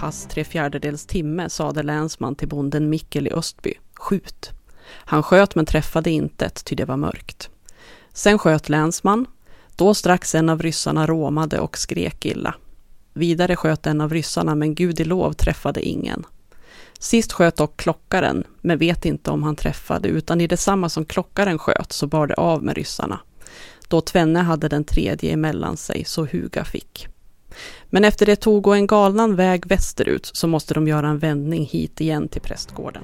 pass tre fjärdedels timme sade länsman till bonden Mikkel i Östby, skjut. Han sköt men träffade intet, ty det var mörkt. Sen sköt länsman. Då strax en av ryssarna råmade och skrek illa. Vidare sköt en av ryssarna, men gud i lov träffade ingen. Sist sköt dock klockaren, men vet inte om han träffade, utan i detsamma som klockaren sköt så bar det av med ryssarna. Då tvenne hade den tredje emellan sig, så Huga fick. Men efter det tog och en galnan väg västerut så måste de göra en vändning hit igen till prästgården.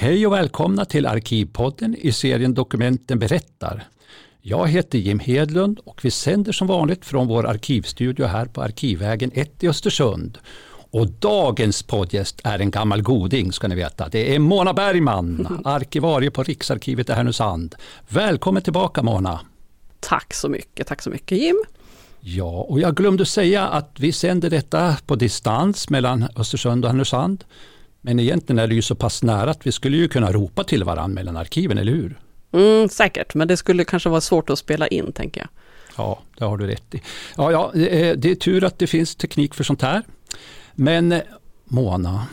Hej och välkomna till Arkivpodden i serien Dokumenten berättar. Jag heter Jim Hedlund och vi sänder som vanligt från vår arkivstudio här på Arkivvägen 1 i Östersund. Och dagens poddgäst är en gammal goding ska ni veta. Det är Mona Bergman, arkivarie på Riksarkivet i Härnösand. Välkommen tillbaka Mona! Tack så mycket, tack så mycket Jim! Ja, och jag glömde säga att vi sänder detta på distans mellan Östersund och Härnösand. Men egentligen är det ju så pass nära att vi skulle ju kunna ropa till varandra mellan arkiven, eller hur? Mm, säkert, men det skulle kanske vara svårt att spela in, tänker jag. Ja, det har du rätt i. Ja, ja, det är, det är tur att det finns teknik för sånt här. Men eh, Mona,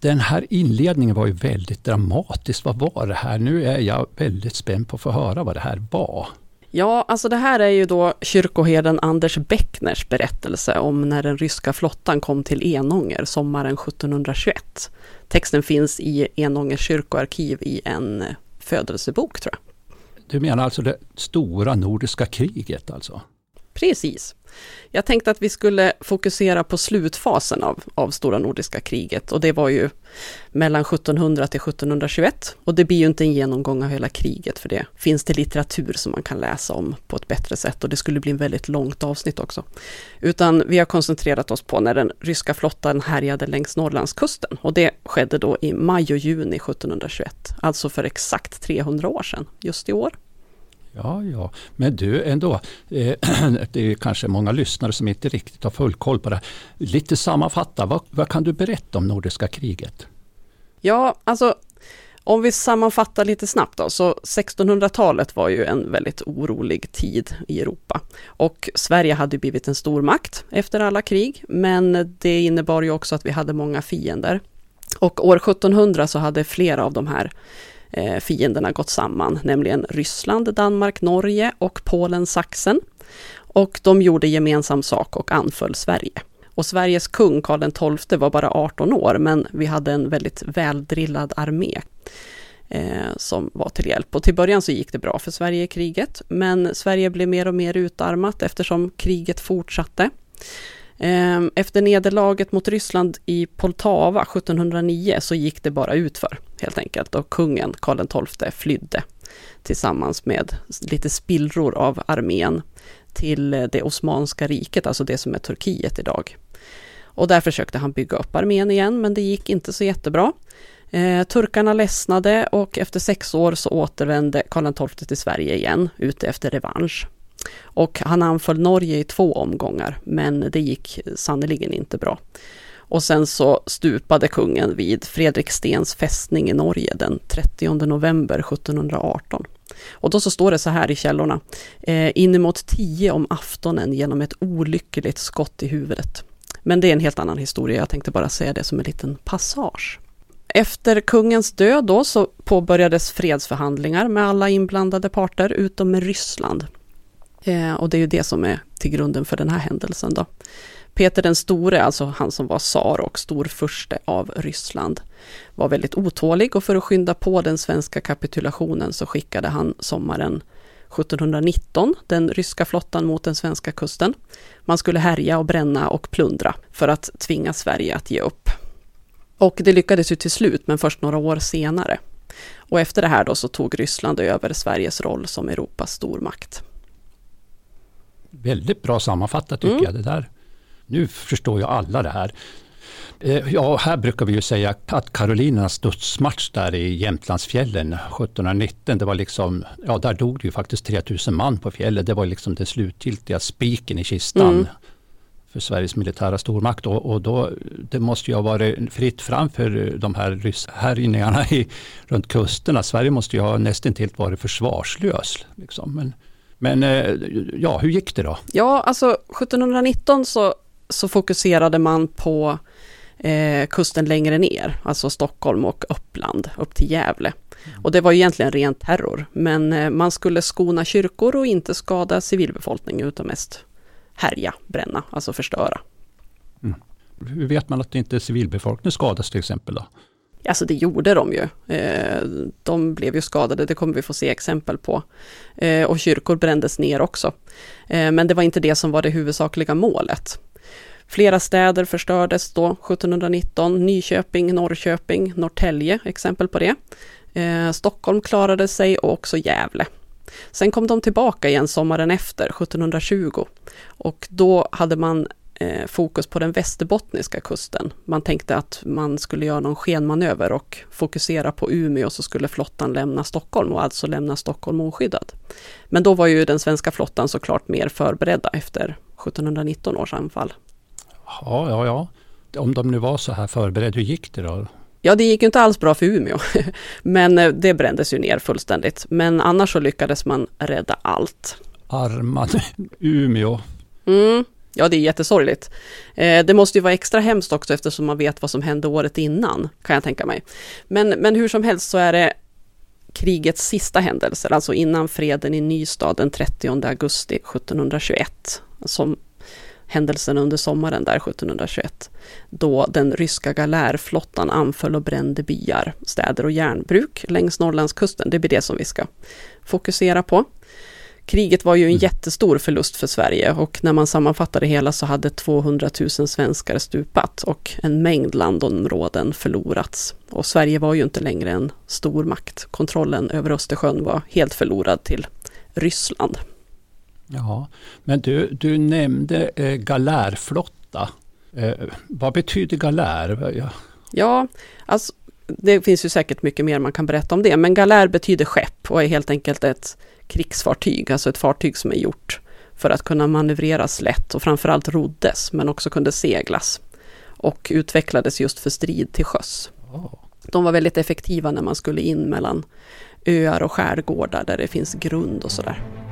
den här inledningen var ju väldigt dramatisk. Vad var det här? Nu är jag väldigt spänd på att få höra vad det här var. Ja, alltså det här är ju då kyrkoherden Anders Beckners berättelse om när den ryska flottan kom till Enånger sommaren 1721. Texten finns i Enångers kyrkoarkiv i en födelsebok tror jag. Du menar alltså det stora nordiska kriget alltså? Precis. Jag tänkte att vi skulle fokusera på slutfasen av, av Stora Nordiska kriget och det var ju mellan 1700 till 1721. Och det blir ju inte en genomgång av hela kriget för det finns det litteratur som man kan läsa om på ett bättre sätt och det skulle bli en väldigt långt avsnitt också. Utan vi har koncentrerat oss på när den ryska flottan härjade längs Norrlandskusten och det skedde då i maj och juni 1721, alltså för exakt 300 år sedan, just i år. Ja, ja, men du ändå, eh, det är kanske många lyssnare som inte riktigt har full koll på det. Lite sammanfatta, vad, vad kan du berätta om Nordiska kriget? Ja, alltså om vi sammanfattar lite snabbt då, så 1600-talet var ju en väldigt orolig tid i Europa. Och Sverige hade blivit en stor makt efter alla krig, men det innebar ju också att vi hade många fiender. Och år 1700 så hade flera av de här Eh, fienderna gått samman, nämligen Ryssland, Danmark, Norge och Polen, Sachsen. Och de gjorde gemensam sak och anföll Sverige. Och Sveriges kung Karl XII var bara 18 år, men vi hade en väldigt väldrillad armé eh, som var till hjälp. Och till början så gick det bra för Sverige i kriget, men Sverige blev mer och mer utarmat eftersom kriget fortsatte. Ehm, efter nederlaget mot Ryssland i Poltava 1709 så gick det bara utför helt enkelt och kungen Karl XII flydde tillsammans med lite spillror av armén till eh, det Osmanska riket, alltså det som är Turkiet idag. Och där försökte han bygga upp armén igen, men det gick inte så jättebra. Eh, turkarna ledsnade och efter sex år så återvände Karl XII till Sverige igen, ute efter revansch. Och han anföll Norge i två omgångar, men det gick sannerligen inte bra. Och sen så stupade kungen vid Fredrik Stens fästning i Norge den 30 november 1718. Och då så står det så här i källorna, eh, inemot tio om aftonen genom ett olyckligt skott i huvudet. Men det är en helt annan historia, jag tänkte bara säga det som en liten passage. Efter kungens död då så påbörjades fredsförhandlingar med alla inblandade parter utom med Ryssland. Eh, och det är ju det som är till grunden för den här händelsen då. Peter den store, alltså han som var tsar och storfurste av Ryssland, var väldigt otålig och för att skynda på den svenska kapitulationen så skickade han sommaren 1719 den ryska flottan mot den svenska kusten. Man skulle härja och bränna och plundra för att tvinga Sverige att ge upp. Och det lyckades ju till slut, men först några år senare. Och efter det här då så tog Ryssland över Sveriges roll som Europas stormakt. Väldigt bra sammanfattat tycker mm. jag det där. Nu förstår ju alla det här. Eh, ja, här brukar vi ju säga att Karolinernas dödsmatch där i Jämtlandsfjällen 1719, det var liksom, ja där dog det ju faktiskt 3000 man på fjället. Det var liksom den slutgiltiga spiken i kistan. Mm. för Sveriges militära stormakt och, och då, det måste ju ha varit fritt fram för de här härjningarna i, runt kusterna. Sverige måste ju ha nästintill varit försvarslös. Liksom. Men, men eh, ja, hur gick det då? Ja, alltså 1719 så, så fokuserade man på eh, kusten längre ner, alltså Stockholm och Uppland, upp till Gävle. Och det var egentligen ren terror, men eh, man skulle skona kyrkor och inte skada civilbefolkning utan mest härja, bränna, alltså förstöra. Mm. Hur vet man att inte civilbefolkningen skadas till exempel då? Alltså det gjorde de ju. Eh, de blev ju skadade, det kommer vi få se exempel på. Eh, och kyrkor brändes ner också. Eh, men det var inte det som var det huvudsakliga målet. Flera städer förstördes då 1719, Nyköping, Norrköping, Norrtälje, exempel på det. Stockholm klarade sig och också Gävle. Sen kom de tillbaka igen sommaren efter, 1720. Och då hade man eh, fokus på den västerbottniska kusten. Man tänkte att man skulle göra någon skenmanöver och fokusera på Umeå så skulle flottan lämna Stockholm och alltså lämna Stockholm oskyddad. Men då var ju den svenska flottan såklart mer förberedda efter 1719 års anfall. Ja, ja, ja. Om de nu var så här förberedda, hur gick det då? Ja, det gick inte alls bra för Umeå, men eh, det brändes ju ner fullständigt. Men annars så lyckades man rädda allt. Arma Umeå. Mm, ja, det är jättesorgligt. Eh, det måste ju vara extra hemskt också eftersom man vet vad som hände året innan, kan jag tänka mig. Men, men hur som helst så är det krigets sista händelser, alltså innan freden i Nystad den 30 augusti 1721, som händelsen under sommaren där 1721, då den ryska galärflottan anföll och brände byar, städer och järnbruk längs Norrlandskusten. Det blir det som vi ska fokusera på. Kriget var ju en mm. jättestor förlust för Sverige och när man sammanfattar det hela så hade 200 000 svenskar stupat och en mängd landområden förlorats. Och Sverige var ju inte längre en stormakt. Kontrollen över Östersjön var helt förlorad till Ryssland. Ja, men du, du nämnde eh, galärflotta. Eh, vad betyder galär? Ja. ja, alltså det finns ju säkert mycket mer man kan berätta om det, men galär betyder skepp och är helt enkelt ett krigsfartyg, alltså ett fartyg som är gjort för att kunna manövreras lätt och framförallt roddes, men också kunde seglas och utvecklades just för strid till sjöss. Oh. De var väldigt effektiva när man skulle in mellan öar och skärgårdar där det finns grund och sådär.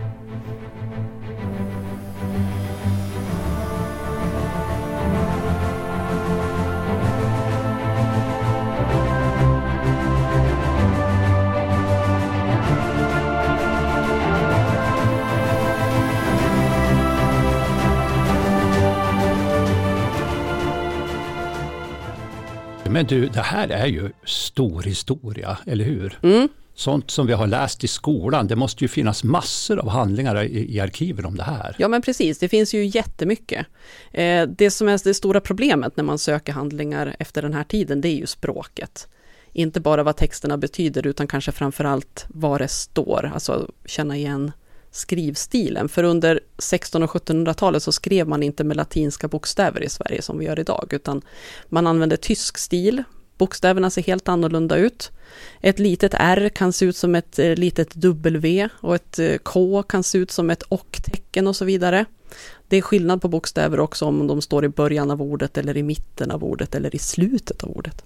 Men du, det här är ju stor historia, eller hur? Mm. Sånt som vi har läst i skolan, det måste ju finnas massor av handlingar i, i arkiven om det här. Ja men precis, det finns ju jättemycket. Eh, det som är det stora problemet när man söker handlingar efter den här tiden, det är ju språket. Inte bara vad texterna betyder, utan kanske framförallt vad det står, alltså känna igen skrivstilen. För under 1600 och 1700-talet så skrev man inte med latinska bokstäver i Sverige som vi gör idag, utan man använde tysk stil. Bokstäverna ser helt annorlunda ut. Ett litet R kan se ut som ett eh, litet W och ett eh, K kan se ut som ett och-tecken och så vidare. Det är skillnad på bokstäver också om de står i början av ordet eller i mitten av ordet eller i slutet av ordet.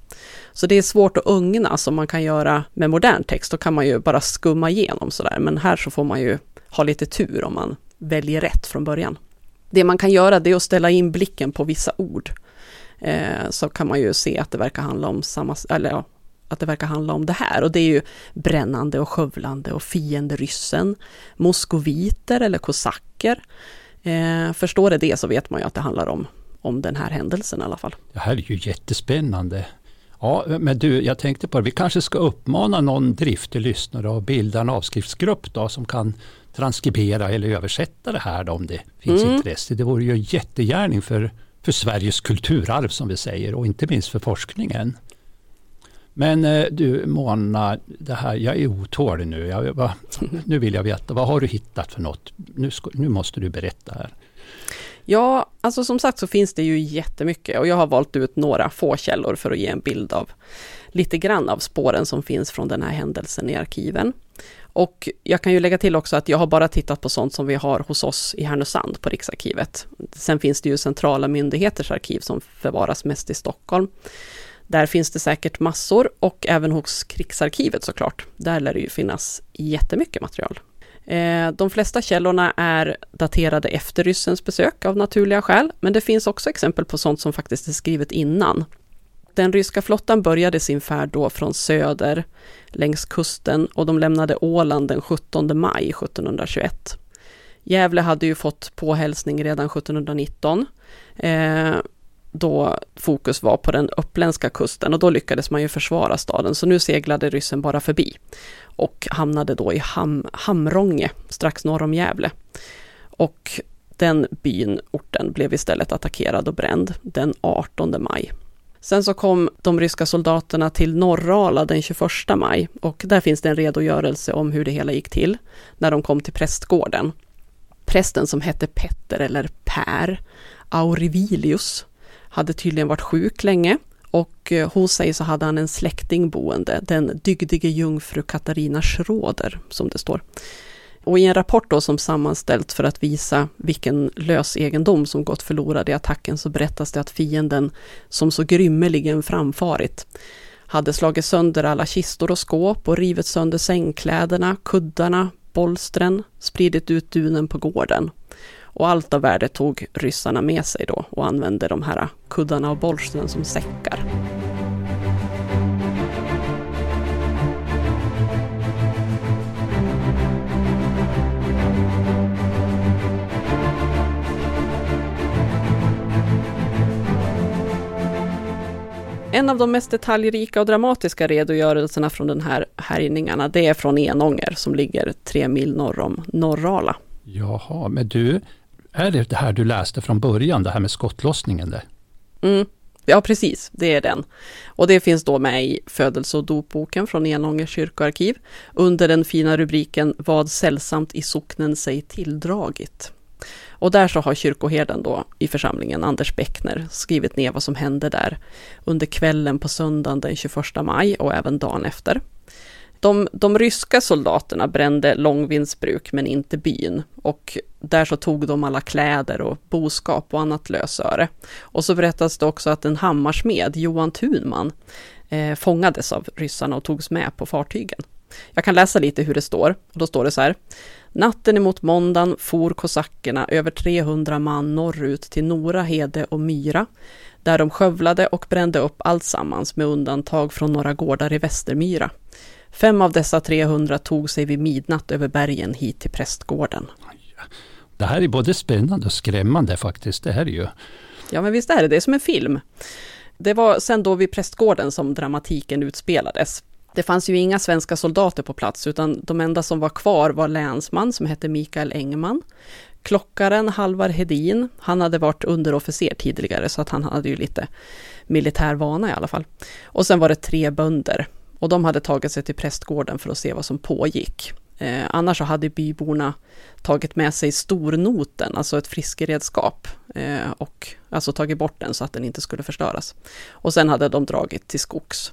Så det är svårt att ugna som man kan göra med modern text. Då kan man ju bara skumma igenom sådär, men här så får man ju ha lite tur om man väljer rätt från början. Det man kan göra det är att ställa in blicken på vissa ord. Eh, så kan man ju se att det verkar handla om samma, eller ja, att det verkar handla om det här. Och det är ju brännande och skövlande och fienderyssen, moskoviter eller kosacker. Eh, förstår det det så vet man ju att det handlar om, om den här händelsen i alla fall. Det här är ju jättespännande. Ja, men du, jag tänkte på det, vi kanske ska uppmana någon driftig lyssnare att bilda en avskriftsgrupp då som kan transkribera eller översätta det här då, om det finns mm. intresse. Det vore ju en jättegärning för, för Sveriges kulturarv som vi säger och inte minst för forskningen. Men eh, du Mona, det här, jag är otålig nu. Jag, va, nu vill jag veta, vad har du hittat för något? Nu, ska, nu måste du berätta här. Ja, alltså som sagt så finns det ju jättemycket och jag har valt ut några få källor för att ge en bild av lite grann av spåren som finns från den här händelsen i arkiven. Och jag kan ju lägga till också att jag har bara tittat på sånt som vi har hos oss i Härnösand på Riksarkivet. Sen finns det ju centrala myndigheters arkiv som förvaras mest i Stockholm. Där finns det säkert massor och även hos Krigsarkivet såklart. Där lär det ju finnas jättemycket material. Eh, de flesta källorna är daterade efter ryssens besök av naturliga skäl, men det finns också exempel på sånt som faktiskt är skrivet innan. Den ryska flottan började sin färd då från söder längs kusten och de lämnade Åland den 17 maj 1721. Gävle hade ju fått påhälsning redan 1719. Eh, då fokus var på den uppländska kusten och då lyckades man ju försvara staden, så nu seglade ryssen bara förbi och hamnade då i Ham Hamrånge, strax norr om Gävle. Och den byn, orten, blev istället attackerad och bränd den 18 maj. Sen så kom de ryska soldaterna till Norrala den 21 maj och där finns det en redogörelse om hur det hela gick till när de kom till prästgården. Prästen som hette Petter eller Per Aurivilius hade tydligen varit sjuk länge och eh, hos sig så hade han en släkting boende, den dygdige jungfru Katarina Schroder, som det står. Och i en rapport då som sammanställts för att visa vilken lös egendom som gått förlorad i attacken så berättas det att fienden, som så grymmeligen framfarit, hade slagit sönder alla kistor och skåp och rivit sönder sängkläderna, kuddarna, bolstren, spridit ut dunen på gården. Och allt av värde tog ryssarna med sig då och använde de här kuddarna och bolstren som säckar. En av de mest detaljrika och dramatiska redogörelserna från den här härjningarna, det är från Enånger som ligger tre mil norr om Norrala. Jaha, men du, är det det här du läste från början, det här med skottlossningen? Det? Mm, ja, precis, det är den. Och det finns då med i födelse och dopboken från Enångers kyrkoarkiv under den fina rubriken Vad sällsamt i socknen sig tilldragit. Och där så har kyrkoherden då i församlingen, Anders Beckner, skrivit ner vad som hände där under kvällen på söndagen den 21 maj och även dagen efter. De, de ryska soldaterna brände Långvindsbruk men inte byn och där så tog de alla kläder och boskap och annat lösöre. Och så berättas det också att en hammarsmed, Johan Thunman, eh, fångades av ryssarna och togs med på fartygen. Jag kan läsa lite hur det står. Och då står det så här. Natten emot måndagen for kosackerna över 300 man norrut till Nora, Hede och Myra, där de skövlade och brände upp alltsammans med undantag från några gårdar i Västermyra. Fem av dessa 300 tog sig vid midnatt över bergen hit till prästgården. Det här är både spännande och skrämmande faktiskt, det här är ju. Ja men visst är det, det är som en film. Det var sen då vid prästgården som dramatiken utspelades. Det fanns ju inga svenska soldater på plats, utan de enda som var kvar var länsman som hette Mikael Engman. Klockaren Halvar Hedin, han hade varit underofficer tidigare, så att han hade ju lite militär vana i alla fall. Och sen var det tre bönder, och de hade tagit sig till prästgården för att se vad som pågick. Eh, annars så hade byborna tagit med sig stornoten, alltså ett fiskeredskap, eh, och alltså tagit bort den så att den inte skulle förstöras. Och sen hade de dragit till skogs.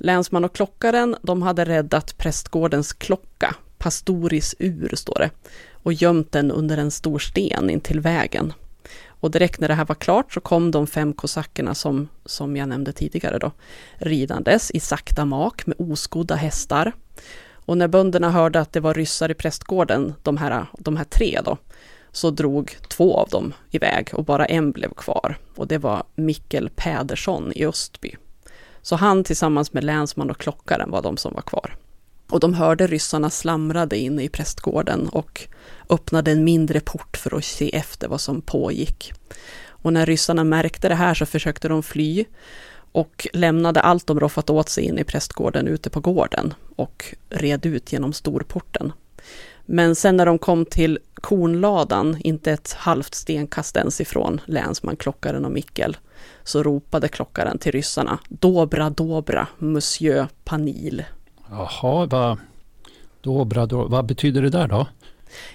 Länsman och klockaren, de hade räddat prästgårdens klocka, Pastoris ur står det, och gömt den under en stor sten intill vägen. Och direkt när det här var klart så kom de fem kosackerna som, som jag nämnde tidigare då, ridandes i sakta mak med oskodda hästar. Och när bönderna hörde att det var ryssar i prästgården, de här, de här tre då, så drog två av dem iväg och bara en blev kvar. Och det var Mikkel Pädersson i Östby. Så han tillsammans med länsman och klockaren var de som var kvar. Och de hörde ryssarna slamrade inne i prästgården och öppnade en mindre port för att se efter vad som pågick. Och när ryssarna märkte det här så försökte de fly och lämnade allt de roffat åt sig in i prästgården ute på gården och red ut genom storporten. Men sen när de kom till kornladan, inte ett halvt stenkast ens ifrån länsman, klockaren och Mikkel, så ropade klockaren till ryssarna Dobra, dobra, monsieur Panil. Jaha, vad, dobra, dobra, vad betyder det där då?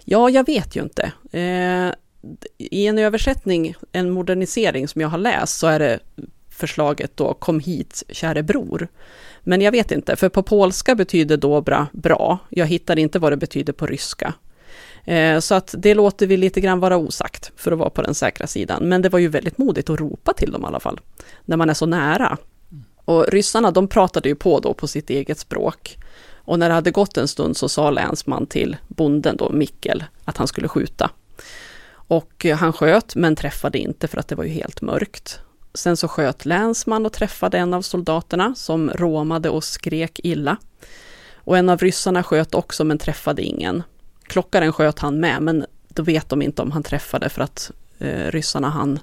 Ja, jag vet ju inte. Eh, i en översättning, en modernisering som jag har läst, så är det förslaget då kom hit käre bror. Men jag vet inte, för på polska betyder dobra bra. Jag hittar inte vad det betyder på ryska. Eh, så att det låter vi lite grann vara osagt för att vara på den säkra sidan. Men det var ju väldigt modigt att ropa till dem i alla fall, när man är så nära. Och ryssarna de pratade ju på då på sitt eget språk. Och när det hade gått en stund så sa länsman till bonden då, Mikkel, att han skulle skjuta. Och eh, han sköt men träffade inte för att det var ju helt mörkt. Sen så sköt länsman och träffade en av soldaterna som råmade och skrek illa. Och en av ryssarna sköt också men träffade ingen. Klockaren sköt han med men då vet de inte om han träffade för att eh, ryssarna han,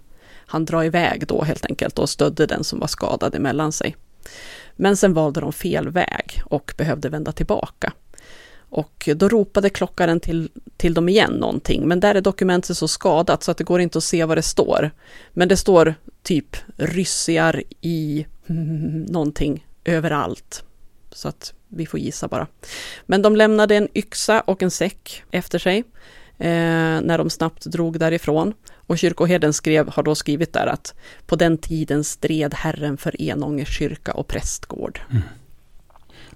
han dra iväg då helt enkelt och stödde den som var skadad emellan sig. Men sen valde de fel väg och behövde vända tillbaka. Och då ropade klockaren till, till dem igen någonting, men där är dokumentet så skadat så att det går inte att se vad det står. Men det står typ ryssar i mm, någonting överallt. Så att vi får gissa bara. Men de lämnade en yxa och en säck efter sig eh, när de snabbt drog därifrån. Och kyrkoherden skrev, har då skrivit där att på den tiden stred Herren för Enångers kyrka och prästgård. Mm.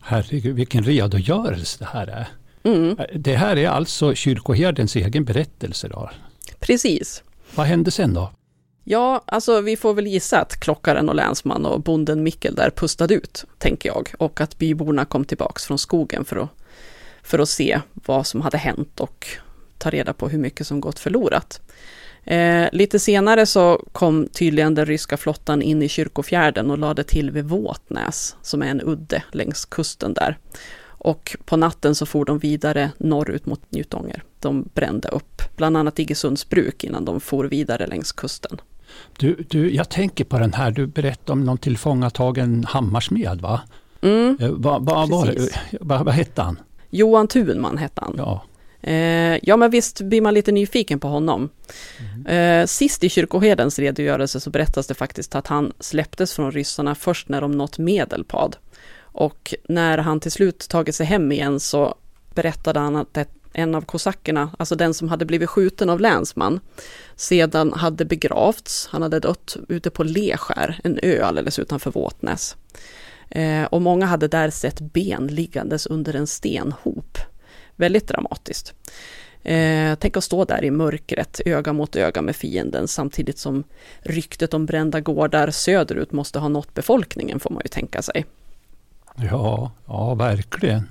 Herregud, vilken redogörelse det här är. Mm. Det här är alltså kyrkoherdens egen berättelse då? Precis. Vad hände sen då? Ja, alltså vi får väl gissa att klockaren och länsman och bonden Mikkel där pustade ut, tänker jag. Och att byborna kom tillbaks från skogen för att, för att se vad som hade hänt och ta reda på hur mycket som gått förlorat. Eh, lite senare så kom tydligen den ryska flottan in i kyrkofjärden och lade till vid Våtnäs, som är en udde längs kusten där. Och på natten så for de vidare norrut mot Njutånger. De brände upp bland annat Iggesunds bruk innan de for vidare längs kusten. Du, du, jag tänker på den här, du berättade om någon tillfångatagen hammarsmed va? Mm, eh, vad va, va, va, va, hette han? Johan Thunman hette han. Ja. Eh, ja, men visst blir man lite nyfiken på honom. Mm. Eh, sist i kyrkoherdens redogörelse så berättas det faktiskt att han släpptes från ryssarna först när de nått Medelpad. Och när han till slut tagit sig hem igen så berättade han att en av kosackerna, alltså den som hade blivit skjuten av länsman, sedan hade begravts. Han hade dött ute på Leskär, en ö alldeles utanför Våtnäs. Eh, och många hade där sett ben liggandes under en stenhop. Väldigt dramatiskt. Eh, tänk att stå där i mörkret, öga mot öga med fienden, samtidigt som ryktet om brända gårdar söderut måste ha nått befolkningen, får man ju tänka sig. Ja, ja verkligen.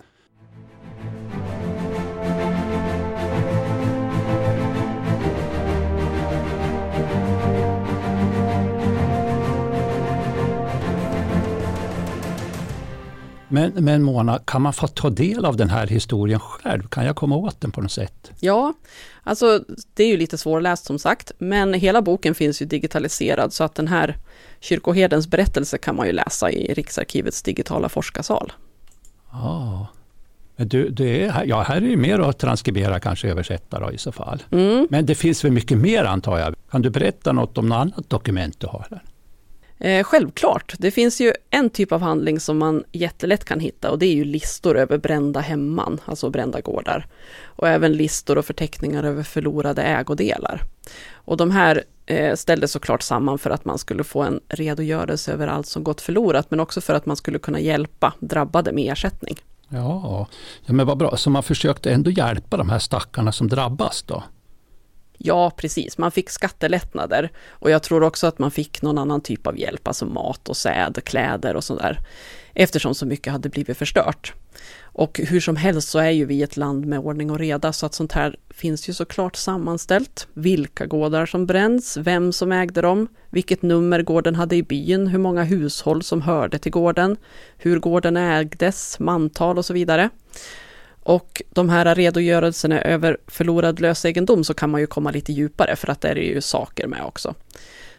Men, men Mona, kan man få ta del av den här historien själv? Kan jag komma åt den på något sätt? Ja, alltså det är ju lite svårläst som sagt, men hela boken finns ju digitaliserad så att den här kyrkoherdens berättelse kan man ju läsa i Riksarkivets digitala forskarsal. Ja, men du, det är, ja, här är det mer att transkribera, kanske översätta då, i så fall. Mm. Men det finns väl mycket mer antar jag? Kan du berätta något om något annat dokument du har? Här? Eh, självklart, det finns ju en typ av handling som man jättelätt kan hitta och det är ju listor över brända hemman, alltså brända gårdar. Och även listor och förteckningar över förlorade ägodelar. Och de här eh, ställdes såklart samman för att man skulle få en redogörelse över allt som gått förlorat, men också för att man skulle kunna hjälpa drabbade med ersättning. Ja, ja men vad bra, så man försökte ändå hjälpa de här stackarna som drabbas då? Ja, precis. Man fick skattelättnader och jag tror också att man fick någon annan typ av hjälp, alltså mat och säd, kläder och sådär, eftersom så mycket hade blivit förstört. Och hur som helst så är ju vi ett land med ordning och reda, så att sånt här finns ju såklart sammanställt. Vilka gårdar som bränns, vem som ägde dem, vilket nummer gården hade i byn, hur många hushåll som hörde till gården, hur gården ägdes, mantal och så vidare. Och de här redogörelserna över förlorad lösegendom så kan man ju komma lite djupare för att där är ju saker med också.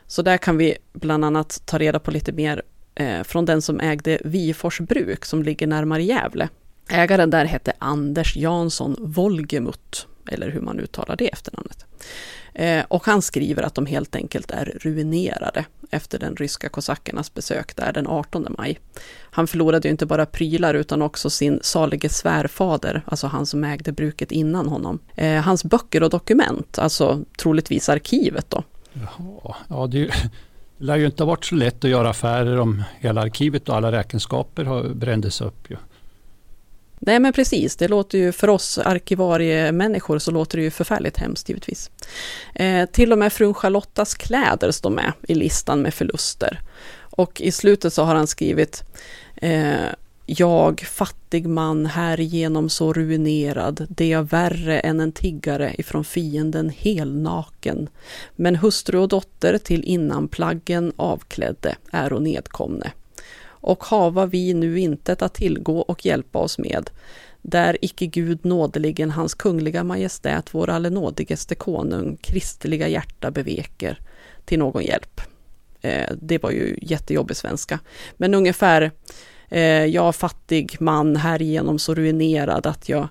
Så där kan vi bland annat ta reda på lite mer eh, från den som ägde Vifors bruk som ligger närmare Gävle. Ägaren där hette Anders Jansson Volgemut eller hur man uttalar det efternamnet. Eh, och han skriver att de helt enkelt är ruinerade efter den ryska kosackernas besök där den 18 maj. Han förlorade ju inte bara prylar utan också sin salige svärfader, alltså han som ägde bruket innan honom. Eh, hans böcker och dokument, alltså troligtvis arkivet då. Jaha, ja det lär ju inte ha varit så lätt att göra affärer om hela arkivet och alla räkenskaper brändes upp. Ju. Nej men precis, det låter ju för oss arkivariemänniskor så låter det ju förfärligt hemskt givetvis. Eh, till och med frun Charlottas kläder står med i listan med förluster. Och i slutet så har han skrivit eh, jag, fattig man, härigenom så ruinerad, det är värre än en tiggare ifrån fienden helnaken. Men hustru och dotter till innanplaggen avklädde är och nedkomne och hava vi nu intet att tillgå och hjälpa oss med, där icke Gud nådeligen hans kungliga majestät, vår allenådigaste konung, kristliga hjärta beveker till någon hjälp. Eh, det var ju jättejobbig svenska. Men ungefär, eh, jag fattig man härigenom så ruinerad att jag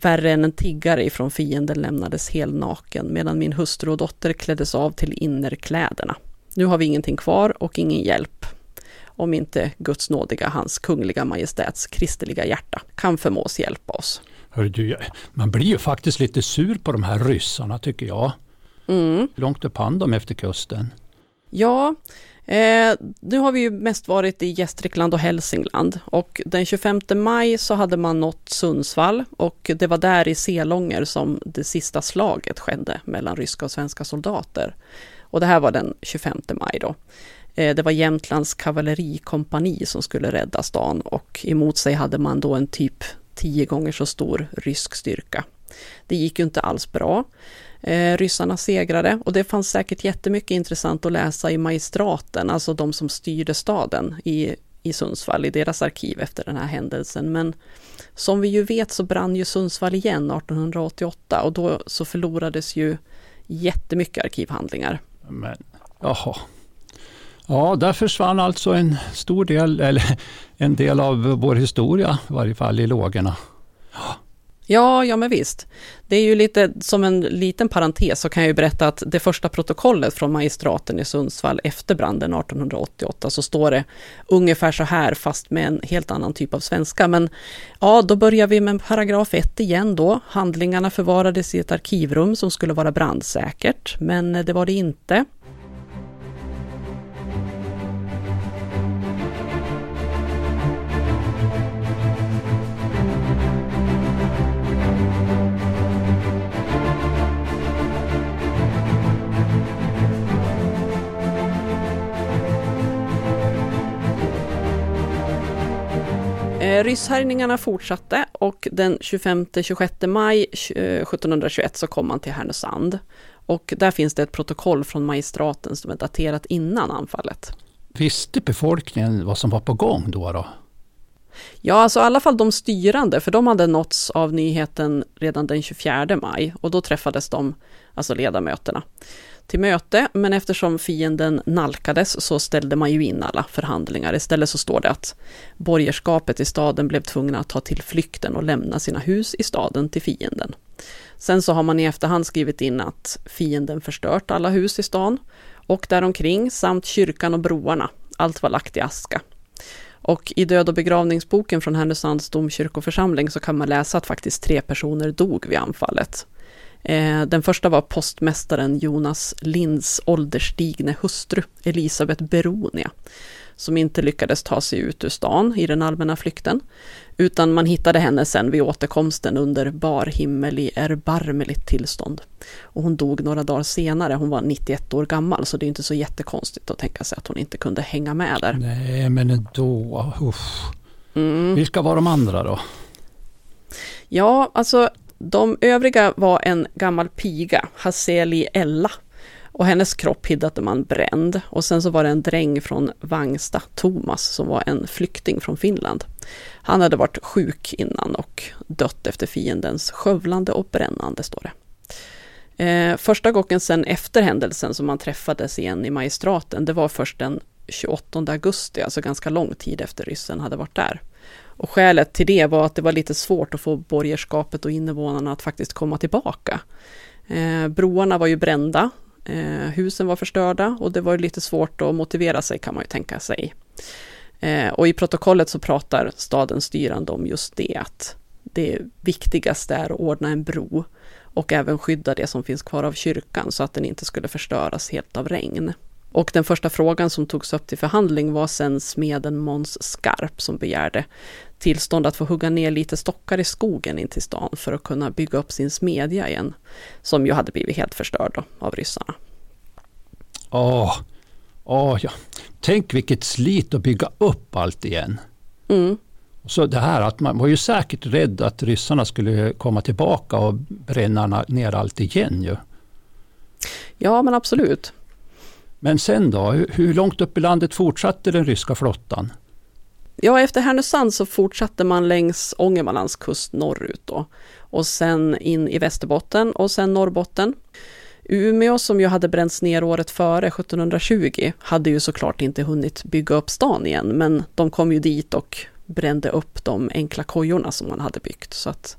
värre än en tiggare ifrån fienden lämnades helnaken, medan min hustru och dotter kläddes av till innerkläderna. Nu har vi ingenting kvar och ingen hjälp om inte Guds nådiga, hans kungliga majestäts kristliga hjärta kan förmås hjälpa oss. Hör du, man blir ju faktiskt lite sur på de här ryssarna tycker jag. Mm. Hur långt upphann de efter kusten? Ja, eh, nu har vi ju mest varit i Gästrikland och Hälsingland och den 25 maj så hade man nått Sundsvall och det var där i Selånger som det sista slaget skedde mellan ryska och svenska soldater. Och det här var den 25 maj då. Eh, det var Jämtlands kavallerikompani som skulle rädda stan och emot sig hade man då en typ tio gånger så stor rysk styrka. Det gick ju inte alls bra. Eh, ryssarna segrade och det fanns säkert jättemycket intressant att läsa i magistraten, alltså de som styrde staden i, i Sundsvall, i deras arkiv efter den här händelsen. Men som vi ju vet så brann ju Sundsvall igen 1888 och då så förlorades ju jättemycket arkivhandlingar. Men, jaha, Ja, där försvann alltså en stor del, eller en del av vår historia, i varje fall i lågorna. Ja, ja men visst. Det är ju lite som en liten parentes så kan jag ju berätta att det första protokollet från magistraten i Sundsvall efter branden 1888 så står det ungefär så här fast med en helt annan typ av svenska. Men ja, då börjar vi med paragraf 1 igen då. Handlingarna förvarades i ett arkivrum som skulle vara brandsäkert, men det var det inte. Rysshärjningarna fortsatte och den 25-26 maj 1721 eh, så kom man till Härnösand. Och där finns det ett protokoll från magistraten som är daterat innan anfallet. Visste befolkningen vad som var på gång då? då? Ja, alltså i alla fall de styrande, för de hade nåtts av nyheten redan den 24 maj och då träffades de, alltså ledamöterna till möte, men eftersom fienden nalkades så ställde man ju in alla förhandlingar. Istället så står det att borgerskapet i staden blev tvungna att ta till flykten och lämna sina hus i staden till fienden. Sen så har man i efterhand skrivit in att fienden förstört alla hus i stan och däromkring samt kyrkan och broarna. Allt var lagt i aska. Och i död och begravningsboken från Härnösands domkyrkoförsamling så kan man läsa att faktiskt tre personer dog vid anfallet. Eh, den första var postmästaren Jonas Linds ålderstigne hustru Elisabeth Beronia, som inte lyckades ta sig ut ur stan i den allmänna flykten, utan man hittade henne sen vid återkomsten under bar himmel i erbarmligt tillstånd. Och hon dog några dagar senare, hon var 91 år gammal, så det är inte så jättekonstigt att tänka sig att hon inte kunde hänga med där. Nej, men ändå, usch. Mm. Vilka var de andra då? Ja, alltså de övriga var en gammal piga, Haseli Ella. Och hennes kropp hittade man bränd. Och sen så var det en dräng från Vangsta, Thomas, som var en flykting från Finland. Han hade varit sjuk innan och dött efter fiendens skövlande och brännande, står det. Eh, första gången sen efter händelsen som man träffades igen i magistraten, det var först den 28 augusti, alltså ganska lång tid efter ryssen hade varit där. Och skälet till det var att det var lite svårt att få borgerskapet och invånarna att faktiskt komma tillbaka. Eh, broarna var ju brända, eh, husen var förstörda och det var lite svårt att motivera sig kan man ju tänka sig. Eh, och i protokollet så pratar stadens styrande om just det, att det viktigaste är att ordna en bro och även skydda det som finns kvar av kyrkan så att den inte skulle förstöras helt av regn. Och den första frågan som togs upp till förhandling var sen smeden Måns Skarp som begärde tillstånd att få hugga ner lite stockar i skogen in till stan för att kunna bygga upp sin smedja igen, som ju hade blivit helt förstörd då, av ryssarna. Åh, åh ja. Tänk vilket slit att bygga upp allt igen. Mm. Så det här att man var ju säkert rädd att ryssarna skulle komma tillbaka och bränna ner allt igen ju. Ja, men absolut. Men sen då, hur långt upp i landet fortsatte den ryska flottan? Ja, efter Härnösand så fortsatte man längs Ångermanlands kust norrut då. Och sen in i Västerbotten och sen Norrbotten. Umeå som ju hade bränts ner året före, 1720, hade ju såklart inte hunnit bygga upp stan igen, men de kom ju dit och brände upp de enkla kojorna som man hade byggt. Så att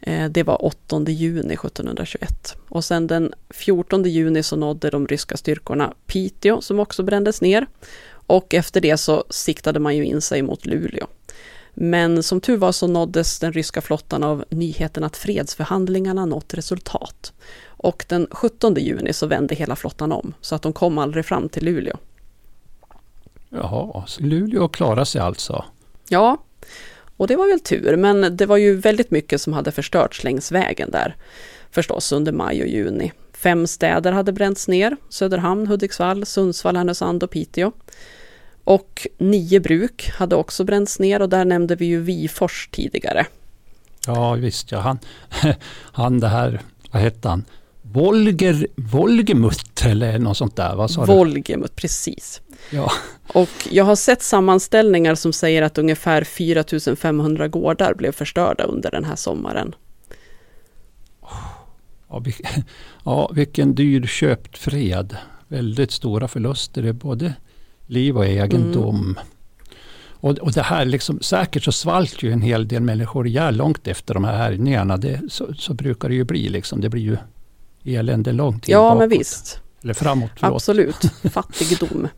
eh, det var 8 juni 1721. Och sen den 14 juni så nådde de ryska styrkorna Piteå som också brändes ner. Och efter det så siktade man ju in sig mot Luleå. Men som tur var så nåddes den ryska flottan av nyheten att fredsförhandlingarna nått resultat. Och den 17 juni så vände hela flottan om, så att de kom aldrig fram till Luleå. Jaha, så Luleå klarade sig alltså? Ja, och det var väl tur, men det var ju väldigt mycket som hade förstörts längs vägen där. Förstås under maj och juni. Fem städer hade bränts ner, Söderhamn, Hudiksvall, Sundsvall, Härnösand och Piteå. Och nio bruk hade också bränts ner och där nämnde vi ju Vifors tidigare. Ja visst, ja. Han, han det här, vad hette han? Volger, Volgemut eller något sånt där? Vad sa Volgemut, precis. Ja. Och jag har sett sammanställningar som säger att ungefär 4500 gårdar blev förstörda under den här sommaren. Ja, ja, vilken dyr köpt fred. Väldigt stora förluster i både liv och egendom. Mm. Och, och det här, liksom, säkert så svalt ju en hel del människor ihjäl långt efter de här härjningarna. Det, så, så, brukar det ju bli. Liksom. Det blir ju elände långt tid Ja, bakåt. men visst. Eller framåt, förlåt. Absolut, fattigdom.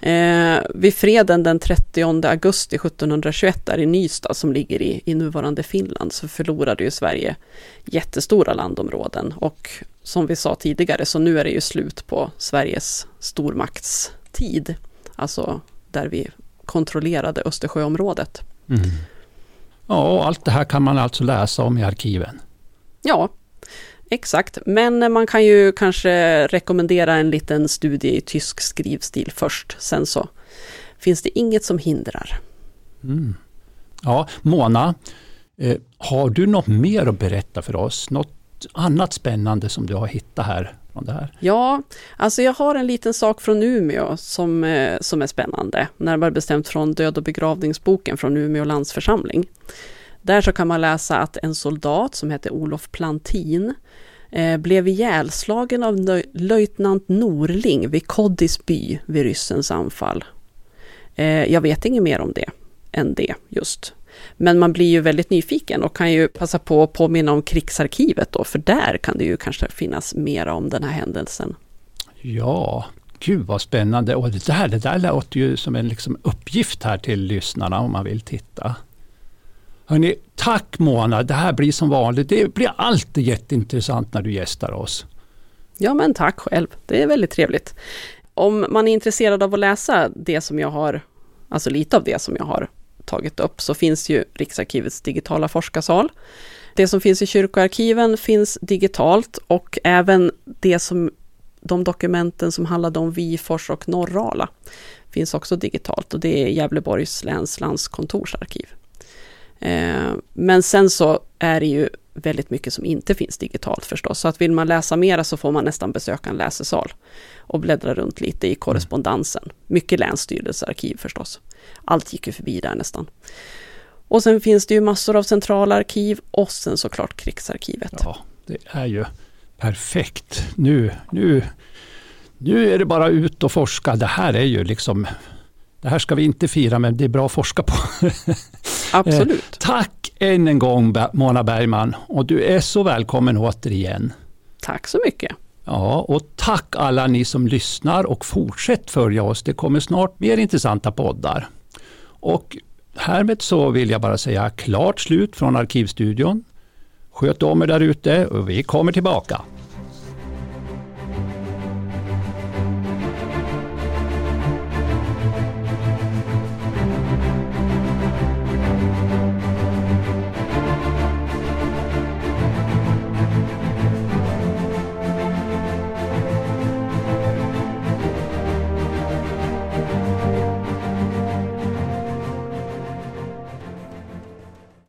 Eh, vid freden den 30 augusti 1721 där i Nystad som ligger i, i nuvarande Finland så förlorade ju Sverige jättestora landområden och som vi sa tidigare så nu är det ju slut på Sveriges stormaktstid. Alltså där vi kontrollerade Östersjöområdet. Mm. Ja, och allt det här kan man alltså läsa om i arkiven. Ja, Exakt, men man kan ju kanske rekommendera en liten studie i tysk skrivstil först. Sen så finns det inget som hindrar. Mm. Ja, Mona, eh, har du något mer att berätta för oss? Något annat spännande som du har hittat här? Från det här? Ja, alltså jag har en liten sak från Umeå som, eh, som är spännande. Närmare bestämt från död och begravningsboken från Umeå landsförsamling. Där så kan man läsa att en soldat som hette Olof Plantin eh, blev ihjälslagen av löjtnant Norling vid Koddis by vid ryssens anfall. Eh, jag vet inget mer om det än det just. Men man blir ju väldigt nyfiken och kan ju passa på att påminna om krigsarkivet då, för där kan det ju kanske finnas mera om den här händelsen. Ja, gud vad spännande. Och det där, det där låter ju som en liksom uppgift här till lyssnarna om man vill titta. Hörrni, tack Mona, det här blir som vanligt. Det blir alltid jätteintressant när du gästar oss. Ja men tack själv, det är väldigt trevligt. Om man är intresserad av att läsa det som jag har, alltså lite av det som jag har tagit upp, så finns ju Riksarkivets digitala forskarsal. Det som finns i kyrkoarkiven finns digitalt och även det som, de dokumenten som handlade om Vifors och Norrala finns också digitalt och det är Gävleborgs läns landskontorsarkiv. Eh, men sen så är det ju väldigt mycket som inte finns digitalt förstås. Så att vill man läsa mera så får man nästan besöka en läsesal och bläddra runt lite i korrespondensen. Mycket länsstyrelsearkiv förstås. Allt gick ju förbi där nästan. Och sen finns det ju massor av centrala arkiv och sen såklart krigsarkivet. Ja, det är ju perfekt. Nu, nu, nu är det bara ut och forska. Det här är ju liksom Det här ska vi inte fira, men det är bra att forska på. Absolut. Tack än en gång Mona Bergman och du är så välkommen återigen. Tack så mycket. Ja, och tack alla ni som lyssnar och fortsätt följa oss. Det kommer snart mer intressanta poddar. Och härmed så vill jag bara säga klart slut från Arkivstudion. Sköt om er där ute och vi kommer tillbaka.